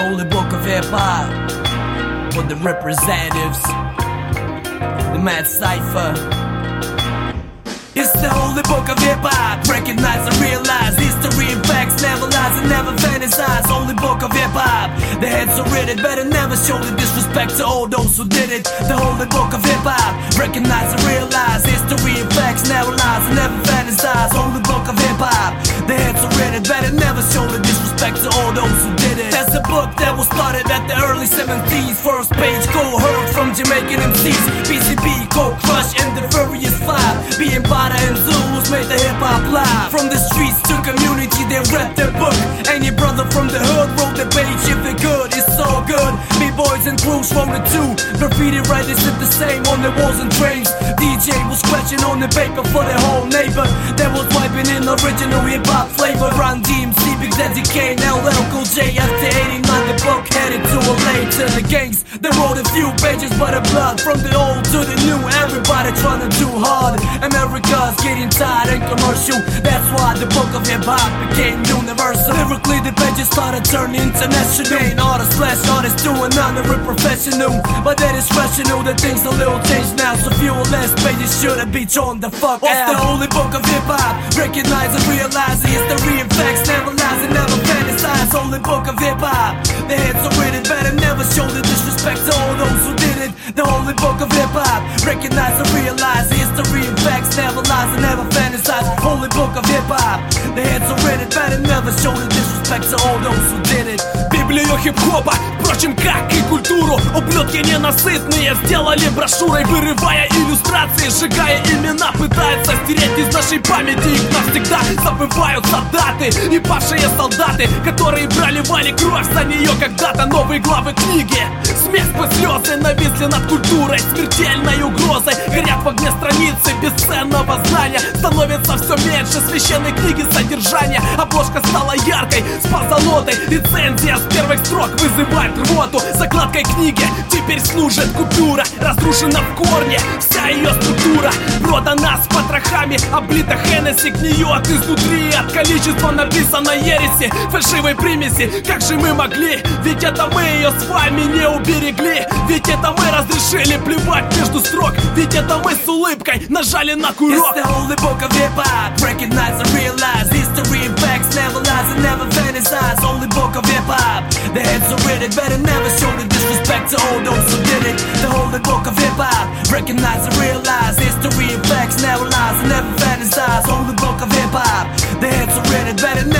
holy book of hip hop. For the representatives, the Mad Cypha. It's the holy book of hip hop. Recognize and realize history and facts never lies and never fantasize. Holy book of hip hop. The heads are written, better never show the disrespect to all those who did it. The holy book of hip hop. Recognize and realize history and facts never lies and never fantasize. Started at the early 70s. First page, Kool Herc from Jamaican MCs. BCB, Cold Crush, and the Furious Five. Bambaataa and Zulus made the hip hop live. From the streets to community, they read their book. Any brother from the hood wrote the page if they could. It's so good. Me boys and crews wrote it too. Graffiti writers did the same on the walls and trains. DJ was scratching on the paper for the whole neighbor. That was wiping in original hip hop flavor. Run DMC, Big Daddy Kane, LL Cool J. After 89, the few pages, but the blood from the old to the new. Everybody trying to do hard. America's getting tired and commercial. Why the book of hip hop became universal. Lyrically, the pages started turning international. Main artists, slash artists, doing under a professional. But that is rational, that things a little changed now. So few or less pages shouldn't be thrown the fuck Off the holy book of hip hop. Recognize and realize it's the history and facts never lies and never fantasize. Holy book of hip hop. The heads are written, better never show the disrespect to all those who did it. The holy book of hip hop. Recognize and realize hop. The heads are better never show the disrespect to all those who did it. Библию хип-хопа, впрочем, как и культуру Ублюдки ненасытные сделали брошюрой Вырывая иллюстрации, сжигая имена Пытаются стереть из нашей памяти. Их навсегда забываются даты И павшие солдаты, которые брали вали кровь за нее когда-то. Новые главы книги. Смех и слезы нависли над культурой Смертельной угрозой огне страницы бесценного знания. Становится все меньше священной книги содержания. Обложка стала яркой, с позолотой. Рецензия с первых строк вызывает рвоту. Закладкой книги теперь служит купюра. Разрушена в корне вся ее структура. Продана с потрохами, облита Хеннесси. Гниет изнутри от количества написано ереси. Фальшивой примеси, как же мы могли? Ведь это мы ее с вами не уберегли. Ведь это мы разрешили плевать между Ведь это мы с улыбкой нажали на It's курок the holy book of hip hop. Recognize and realize history and facts never lies and never fantasize. Holy book of hip hop. The heads are written, better never show the disrespect to all those who did it. The holy book of hip hop. Recognize and realize history and facts never lies and never fantasize. Holy book of hip hop. The heads are written, better never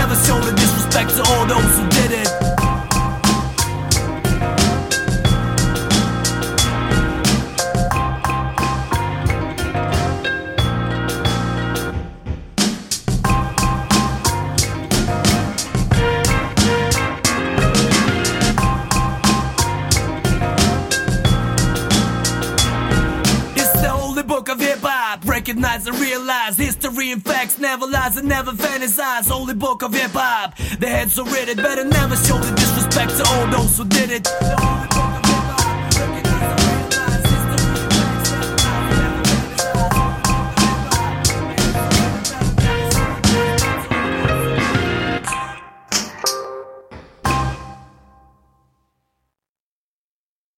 Recognize and realize history and facts never lies and never fantasize. Holy book of hip hop. The heads are written, better never show the disrespect to all those who did it.